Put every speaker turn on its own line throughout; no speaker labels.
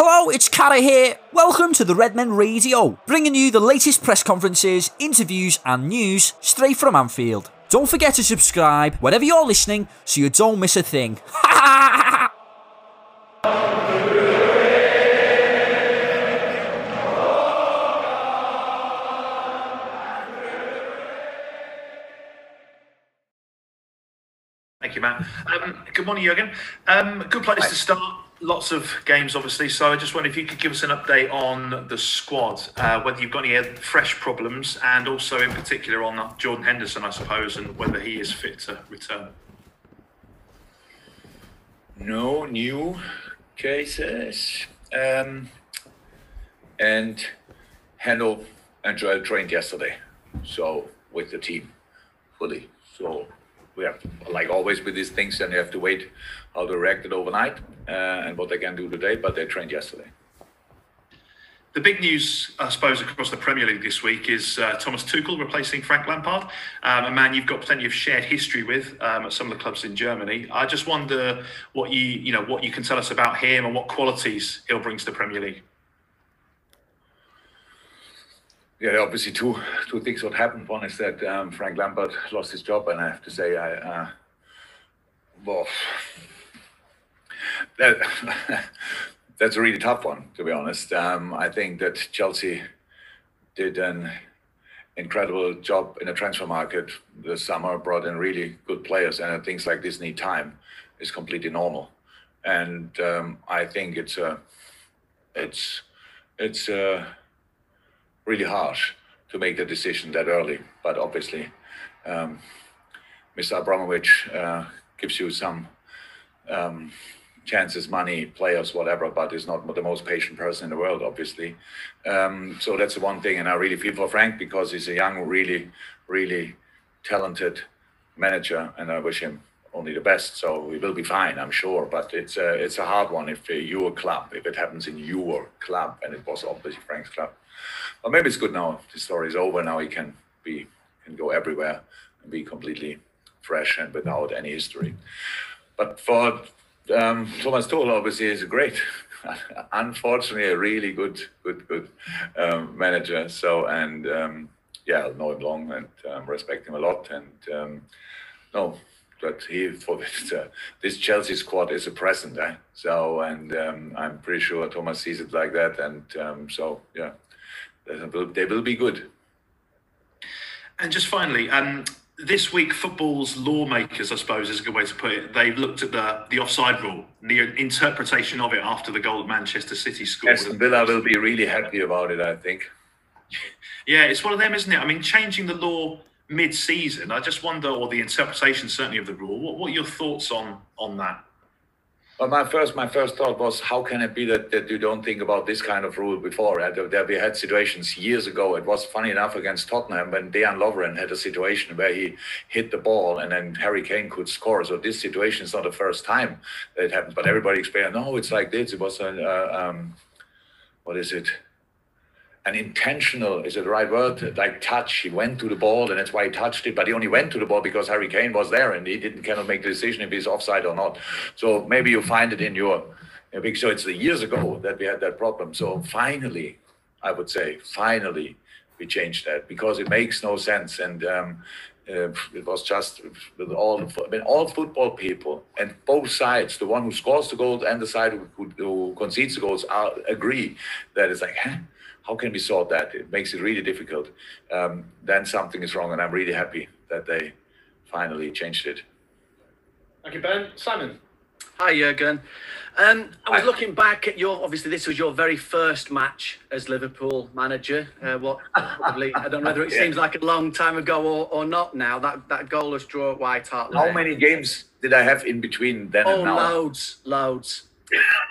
Hello, it's Cara here. Welcome to the Redmen Radio, bringing you the latest press conferences, interviews, and news straight from Anfield. Don't forget to subscribe wherever you're listening so you don't miss a thing.
Thank you, Matt. Um, good morning, Jurgen. Um, good place to start. Lots of games, obviously. So I just wonder if you could give us an update on the squad, uh, whether you've got any fresh problems, and also in particular on Jordan Henderson, I suppose, and whether he is fit to return.
No new cases. Um, and Hendo and Joel trained yesterday, so with the team fully. So we have, like always with these things, and you have to wait how they reacted overnight uh, and what they can do today. But they trained yesterday.
The big news, I suppose, across the Premier League this week is uh, Thomas Tuchel replacing Frank Lampard, um, a man you've got plenty of shared history with um, at some of the clubs in Germany. I just wonder what you, you know, what you can tell us about him and what qualities he'll bring to the Premier League.
Yeah, obviously two two things what happened. One is that um, Frank Lampard lost his job, and I have to say, I uh, well, that that's a really tough one to be honest. Um, I think that Chelsea did an incredible job in the transfer market this summer, brought in really good players, and things like this need time. is completely normal, and um, I think it's a it's it's a really harsh to make the decision that early. But obviously, um, Mr. Abramovich uh, gives you some um, chances, money, players, whatever, but is not the most patient person in the world, obviously. Um, so that's the one thing. And I really feel for Frank because he's a young, really, really talented manager, and I wish him only the best. So we will be fine, I'm sure. But it's a, it's a hard one if uh, your club, if it happens in your club, and it was obviously Frank's club. But maybe it's good now. The story is over. Now he can be can go everywhere and be completely fresh and without any history. But for um, Thomas Tuchel, obviously, is great, unfortunately, a really good, good, good um, manager. So and um, yeah, I know him long and um, respect him a lot. And um, no, but he for this, uh, this Chelsea squad is a present. Eh? So and um, I'm pretty sure Thomas sees it like that. And so yeah they will be good.
And just finally, um, this week, football's lawmakers, I suppose, is a good way to put it. They've looked at the the offside rule, the interpretation of it after the goal that Manchester City scored.
Aston Villa will be really happy about it, I think.
yeah, it's one of them, isn't it? I mean, changing the law mid-season, I just wonder, or the interpretation certainly of the rule. What, what are your thoughts on on that?
Well, my first my first thought was, how can it be that, that you don't think about this kind of rule before? There, we had situations years ago. It was funny enough against Tottenham when Dejan Lovren had a situation where he hit the ball and then Harry Kane could score. So this situation is not the first time that it happened. But everybody explained, no, it's like this. It was a, uh, um, what is it? An intentional is it the right word. Like touch he went to the ball and that's why he touched it but he only went to the ball because harry kane was there and he didn't cannot make the decision if he's offside or not. So maybe you find it in your so it's the years ago that we had that problem. So finally i would say finally we changed that because it makes no sense. And um, uh, it was just with all I mean, all football people and both sides, the one who scores the goals and the side who, who concedes the goals, are, agree that it's like, huh? How can we solve that? It makes it really difficult. Um, then something is wrong, and I'm really happy that they finally changed it.
Thank you, Ben. Simon.
Hi, Jurgen. Um, I was looking back at your. Obviously, this was your very first match as Liverpool manager. Uh, what probably I don't know whether it yeah. seems like a long time ago or, or not. Now that that goalless draw at White Hart.
How many games did I have in between then
oh,
and now?
loads, loads.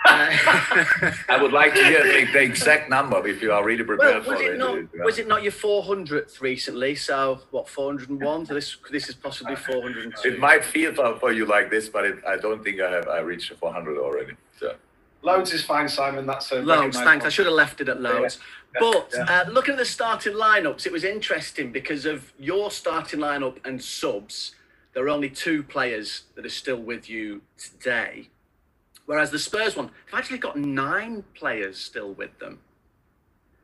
I would like to hear the, the, exact number if you are really prepared
well, was
for
it. Not, Was it not your 400th recently? So, what, 401? So this this is possibly 402.
It might feel for, for you like this, but it, I don't think I have I reached 400 already. So.
Loads is fine, Simon. That's a
loads. Thanks. One. I should have left it at loads. Yeah. But yeah. Uh, looking at the starting lineups, it was interesting because of your starting lineup and subs. There are only two players that are still with you today Whereas the Spurs one, have actually got nine players still with them.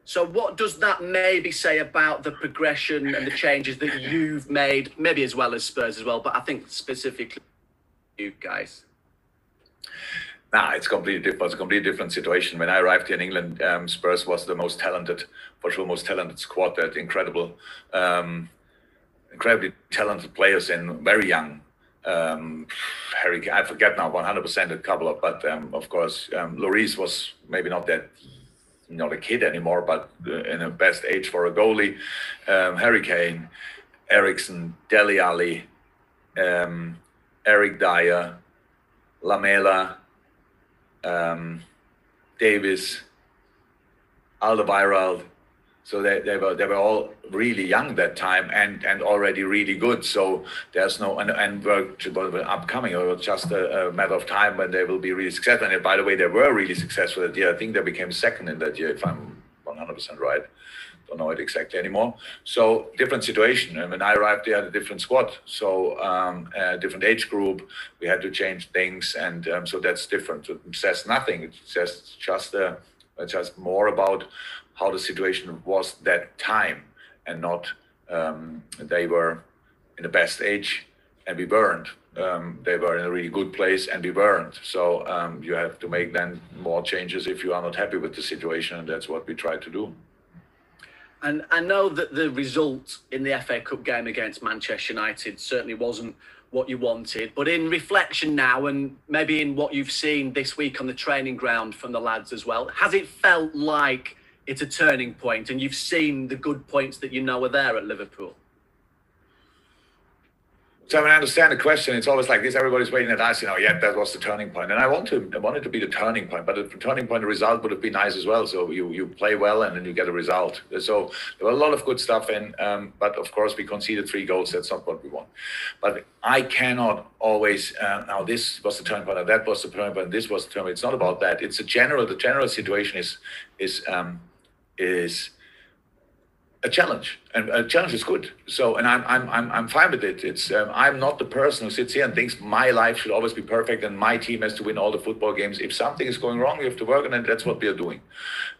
So what does that maybe say about the progression and the changes that you've made, maybe as well as Spurs as well, but I think specifically you guys?
Nah, it's completely different. It's a completely different situation. When I arrived here in England, um, Spurs was the most talented, for sure, most talented squad. That incredible, um, incredibly talented players and very young um, Harry, I forget now 100% a couple of, but um, of course, um, Lloris was maybe not that, not a kid anymore, but uh, in the best age for a goalie. Um, Harry Kane, Eriksen, Dele Alli, um, Eric Dier, Lamela, um, Davies, Alderweireld, so they, they were they were all really young that time and and already really good. So there's no and and were, were upcoming. It was just a, a, matter of time when they will be really successful. And by the way, they were really successful that year. I think they became second in that year, if I'm 100% right. Don't know it exactly anymore. So different situation. And when I arrived, they had a different squad, so um, a different age group. We had to change things, and um, so that's different. It says nothing. It says just uh, just more about how the situation was that time and not um, they were in the best age and we weren't. Um, they were in a really good place and we weren't. So um, you have to make then more changes if you are not happy with the situation, and that's what we try to do.
And I know that the result in the FA Cup game against Manchester United certainly wasn't what you wanted, but in reflection now, and maybe in what you've seen this week on the training ground from the lads as well, has it felt like it's a turning point and you've seen the good points that you know are there at Liverpool?
So when I understand the question, it's always like this. Everybody's waiting at us, you know, yeah, that was the turning point. And I want to I want it to be the turning point, but the turning point, the result would have been nice as well. So you you play well and then you get a result. So there were a lot of good stuff in, um, but of course we conceded three goals. That's not what we want. But I cannot always uh, now this was the turning point, and that was the turning point, and this was the turning point. It's not about that. It's a general. The general situation is is um, is a challenge, and a challenge is good. So, and I'm I'm I'm I'm fine with it. It's um, I'm not the person who sits here and thinks my life should always be perfect and my team has to win all the football games. If something is going wrong, you have to work on it. That's what we are doing.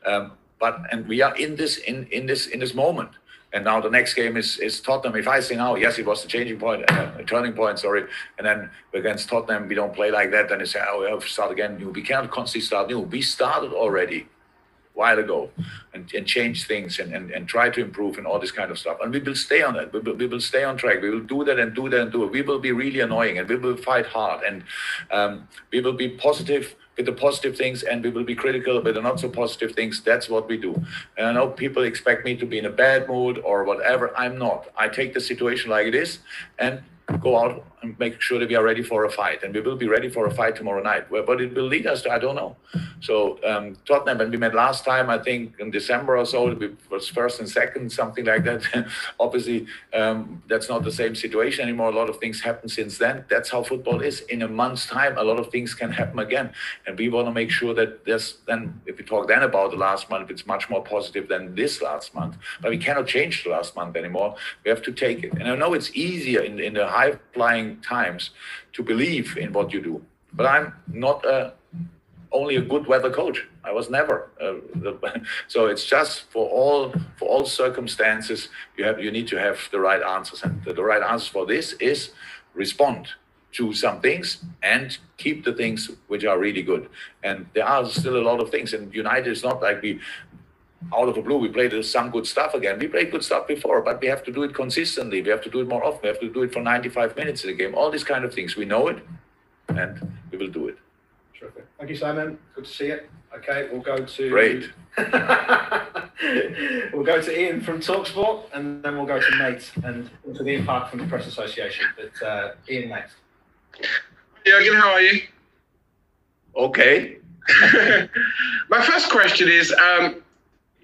Um, but and we are in this in in this in this moment. And now the next game is is Tottenham. If I say now, yes, it was the changing point, uh, a turning point, sorry. And then against Tottenham, we don't play like that. Then say, oh, we have to start again. We can't constantly start new. We started already while ago and, and change things and, and, and try to improve and all this kind of stuff. And we will stay on it. We will, we will stay on track. We will do that and do that and do it. We will be really annoying and we will fight hard and um, we will be positive with the positive things and we will be critical with the not so positive things. That's what we do. And I know people expect me to be in a bad mood or whatever. I'm not. I take the situation like it is and go out make sure that we are ready for a fight. And we will be ready for a fight tomorrow night. But it will lead us to, I don't know. So um, Tottenham, when we met last time, I think in December or so, it was first and second, something like that. Obviously, um, that's not the same situation anymore. A lot of things happened since then. That's how football is. In a month's time, a lot of things can happen again. And we want to make sure that there's then, if we talk then about the last month, it's much more positive than this last month. But we cannot change the last month anymore. We have to take it. And I know it's easier in, in the high flying times to believe in what you do. But I'm not a, only a good weather coach. I was never. Uh, the, so it's just for all for all circumstances you have you need to have the right answers, and the, the right answers for this is respond to some things and keep the things which are really good. And there are still a lot of things. And United is not like we out of the blue, we played some good stuff again. We played good stuff before, but we have to do it consistently. We have to do it more often. We have to do it for 95 minutes in a game. All these kind of things. We know it, and we will do it.
Terrific. Thank you, Simon. Good to see you. Okay, we'll go to.
Great.
we'll go to Ian from Talksport, and then we'll go to Nate and to the impact from the Press Association. But uh, Ian next.
Jurgen, how are you?
Okay.
My first question is um,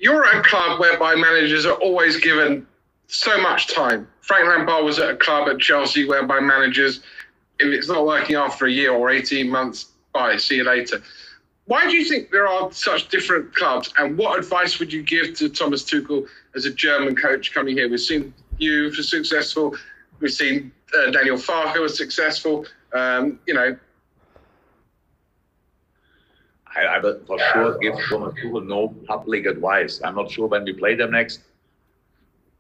you're at a club whereby managers are always given so much time. Frank Lampard was at a club at Chelsea whereby managers, if it's not working after a year or 18 months, bye, see you later. Why do you think there are such different clubs? And what advice would you give to Thomas Tuchel as a German coach coming here? We've seen you for successful. We've seen uh, Daniel Farke was successful. Um, you know,
I, I will for sure give Thomas Tuchel no public advice. I'm not sure when we play them next.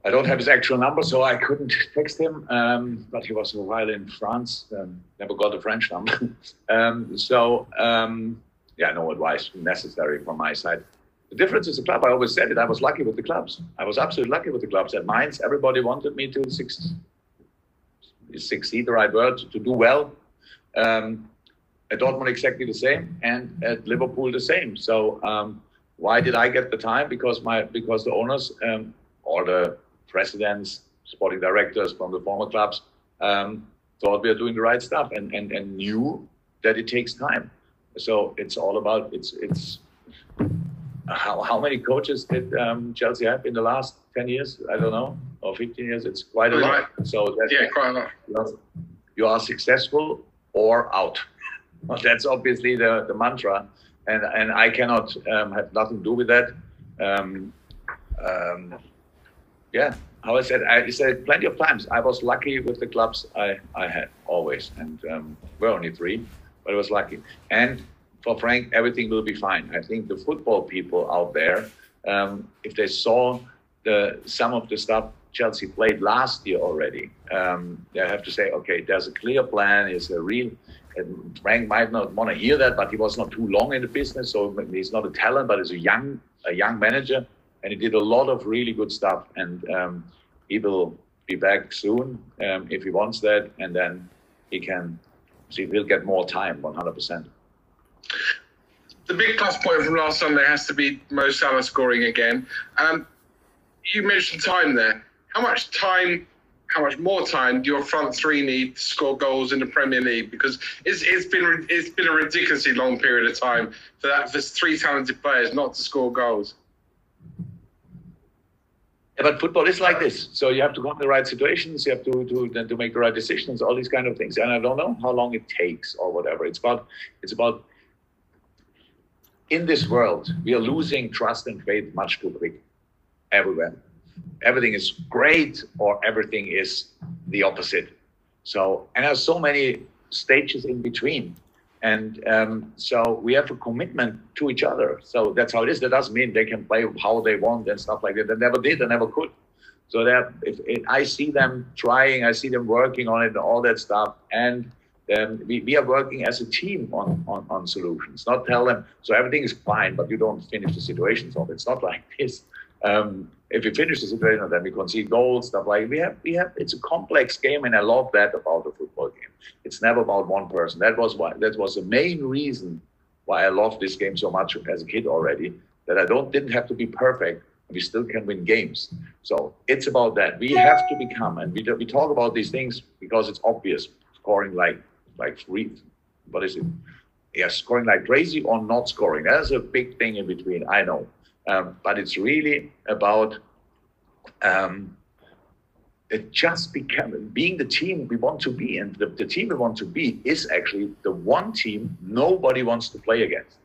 I don't have his actual number, so I couldn't text him. Um, but he was a while in France. Um, never got a French number. um, so um, yeah, no advice necessary from my side. The difference is the club. I always said it. I was lucky with the clubs. I was absolutely lucky with the clubs. At Mainz, everybody wanted me to succeed. Succeed the right word to do well. Um, at Dortmund, exactly the same, and at Liverpool, the same. So um, why did I get the time? Because my because the owners um, or the presidents, sporting directors from the former clubs um, thought we are doing the right stuff and, and, and knew that it takes time. So it's all about it's it's how, how many coaches did um, Chelsea have in the last 10 years? I don't know, or 15 years. It's quite a lot. So
that's, yeah, quite a lot.
You are successful or out. Well, that's obviously the, the mantra. And, and I cannot um, have nothing to do with that. Um, um, yeah, how I said, I said plenty of times. I was lucky with the clubs I, I had always, and um, we're only three, but I was lucky. And for Frank, everything will be fine. I think the football people out there, um, if they saw the some of the stuff Chelsea played last year already, um, they have to say, okay, there's a clear plan. It's a real. Frank might not want to hear that, but he was not too long in the business, so he's not a talent, but he's a young a young manager and he did a lot of really good stuff. And um, he will be back soon um, if he wants that, and then he can. So he'll get more time, 100%.
The big plus point from last Sunday has to be Mo Salah scoring again. Um, you mentioned time there. How much time how much more time do your front three need to score goals in the Premier League? Because it's, it's been it's been a ridiculously long period of time for that for three talented players not to score goals.
Yeah, but football is like this. So you have to go in the right situations. You have to to to make the right decisions. All these kind of things. And I don't know how long it takes or whatever. It's about it's about. In this world, we are losing trust and faith much too quick, everywhere. Everything is great, or everything is the opposite. So, and there's so many stages in between. And um, so we have a commitment to each other. So that's how it is. That doesn't mean they can play how they want and stuff like that. They never did. They never could. So that if, I see them trying, I see them working on it and all that stuff. And then we, we are working as a team on, on, on solutions. Not tell them so everything is fine, but you don't finish the situation. So it's not like this. Um, if we finish the situation, then we concede goals, stuff like we have. We have. It's a complex game, and I love that about the football game. It's never about one person. That was why. That was the main reason why I loved this game so much as a kid already. That I don't didn't have to be perfect. We still can win games. So it's about that. We have to become, and we we talk about these things because it's obvious. Scoring like like free, what is it? Yeah, scoring like crazy or not scoring. That's a big thing in between. I know um, but it's really about um, it just become being the team we want to be. And the, the team we want to be is actually the one team nobody wants to play against.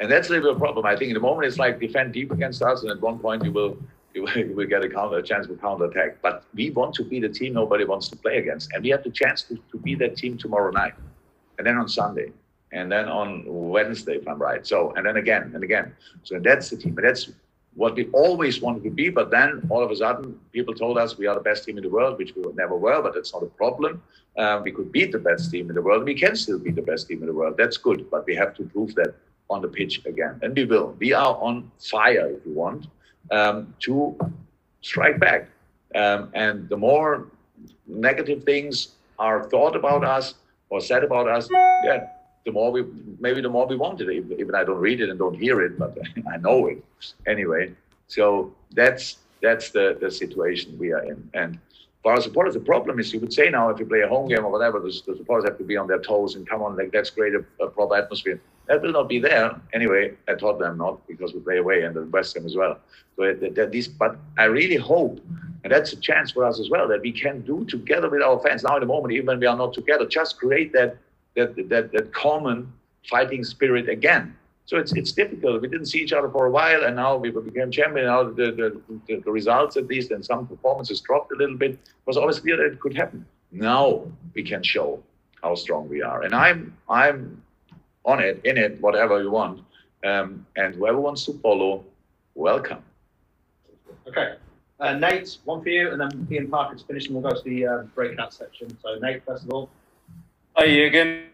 And that's a little bit of a problem. I think in the moment it's like defend deep against us, and at one point you will you will, you will get a counter a chance for counter attack. But we want to be the team nobody wants to play against, and we have the chance to, to be that team tomorrow night, and then on Sunday and then on Wednesday, if I'm right. So, and then again and again. So that's the team. But that's what we always wanted to be. But then all of a sudden, people told us we are the best team in the world, which we never were, but that's not a problem. Um, we could beat the best team in the world. We can still be the best team in the world. That's good. But we have to prove that on the pitch again. And we will. We are on fire, if you want, um, to strike back. Um, and the more negative things are thought about us or said about us, yeah, the more we maybe the more we want it even, i don't read it and don't hear it but i know it. Anyway so that's that's the the situation we are in. And for our supporters the problem is you would say now if you play a home game or whatever the, the supporters have to be on their toes and come on like that's great a, a proper atmosphere. That will not be there. Anyway at Tottenham not because we play away and the West Ham as well. So that, these but I really hope and that's a chance for us as well that we can do together with our fans. Now in the moment even when we are not together just create that that, that, that common fighting spirit again. So it's it's difficult. We didn't see each other for a while, and now we became champion. Now the, the, the, results, at least, and some performances dropped a little bit. It was always clear that it could happen. Now we can show how strong we are, and I'm I'm on it, in it, whatever you want. Um, and whoever wants to follow, welcome.
Okay. Uh, Nate, one for you, and then Ian Parker's finished, and we'll go to the uh, breakout section. So, Nate, first of all.
Jurgen.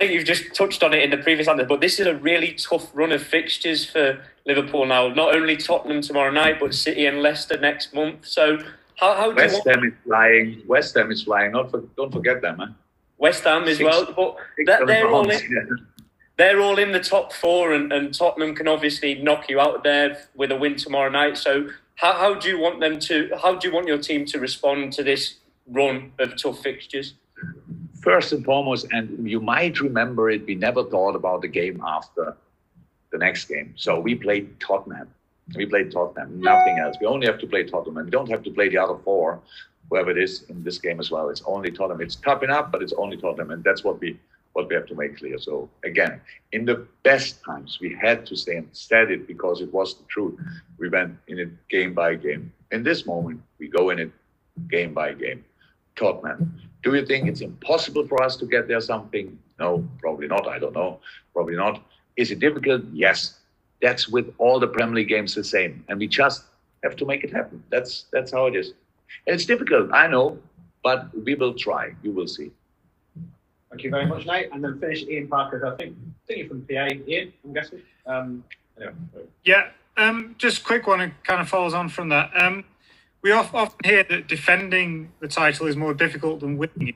I think you've just touched on it in the previous answer, but this is a really tough run of fixtures for Liverpool now. Not only Tottenham tomorrow night, but City and Leicester next month. So, how, how do
West
you want...
Ham is flying. West Ham is flying. Not for, don't forget them, man.
West Ham as
Six-
well, but that, they're all in,
yeah.
they're all in the top four, and, and Tottenham can obviously knock you out there with a win tomorrow night. So, how, how do you want them to? How do you want your team to respond to this run of tough fixtures?
First and foremost, and you might remember it, we never thought about the game after the next game. So we played Tottenham. We played Tottenham, nothing else. We only have to play Tottenham, we don't have to play the other four, whoever it is in this game as well. It's only Tottenham. It's tough enough, but it's only Tottenham, and that's what we what we have to make clear. So again, in the best times, we had to stay and said it because it was the truth. We went in it game by game. In this moment, we go in it game by game. Tottenham. Do you think it's impossible for us to get there something? No, probably not. I don't know. Probably not. Is it difficult? Yes. That's with all the Premier League games the same. And we just have to make it happen. That's that's how it is. And it's difficult, I know, but we will try. You will see.
Thank you very much, Nate. And then finish Ian Parker, I think. I think you're from PA, Ian, I'm guessing. Um, anyway.
Yeah, um, just quick one. It kind of follows on from that. Um, we often hear that defending the title is more difficult than winning it.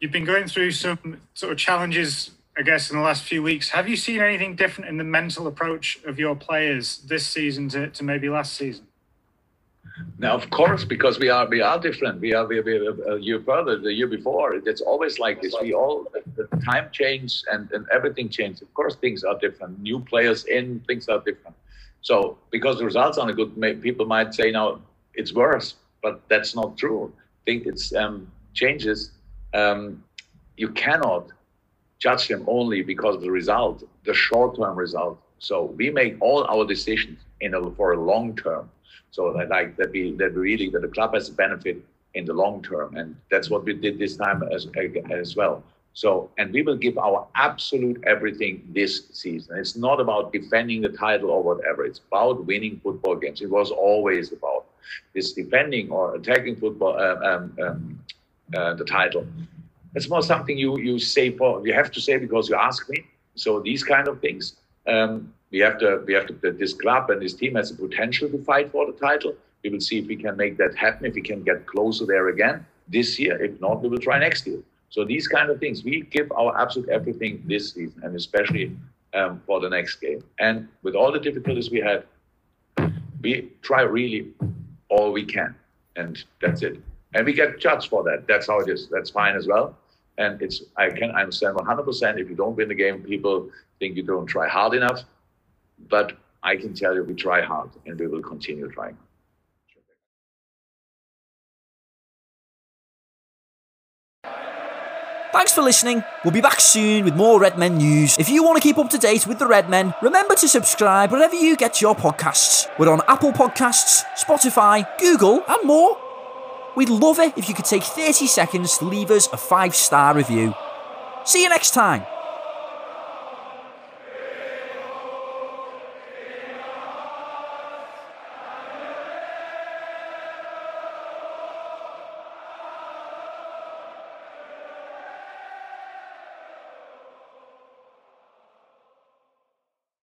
You've been going through some sort of challenges, I guess, in the last few weeks. Have you seen anything different in the mental approach of your players this season to, to maybe last season?
Now, of course, because we are we are different. We are we, we a uh, year further, the year before. It's always like this. We all the time change and, and everything changes. Of course, things are different. New players in, things are different. So because the results aren't good, people might say now it's worse, but that's not true. I think it's um, changes. Um, you cannot judge them only because of the result, the short-term result. So we make all our decisions in a, for a long term. So that like that we that we really that the club has a benefit in the long term, and that's what we did this time as as well. So and we will give our absolute everything this season. It's not about defending the title or whatever. It's about winning football games. It was always about this defending or attacking football uh, um, um, uh, the title. It's more something you you say for you have to say because you ask me. So these kind of things. Um, we have to we have to this club and this team has the potential to fight for the title. We will see if we can make that happen, if we can get closer there again this year. If not, we will try next year. So these kind of things, we give our absolute everything this season, and especially um, for the next game. And with all the difficulties we had, we try really all we can, and that's it. And we get judged for that. That's how it is. That's fine as well. And it's I can I understand 100%. If you don't win the game, people think you don't try hard enough. But I can tell you, we try hard, and we will continue trying.
Thanks for listening. We'll be back soon with more Red Men news. If you want to keep up to date with the Red Men, remember to subscribe wherever you get your podcasts. We're on Apple Podcasts, Spotify, Google, and more. We'd love it if you could take 30 seconds to leave us a five star review. See you next time.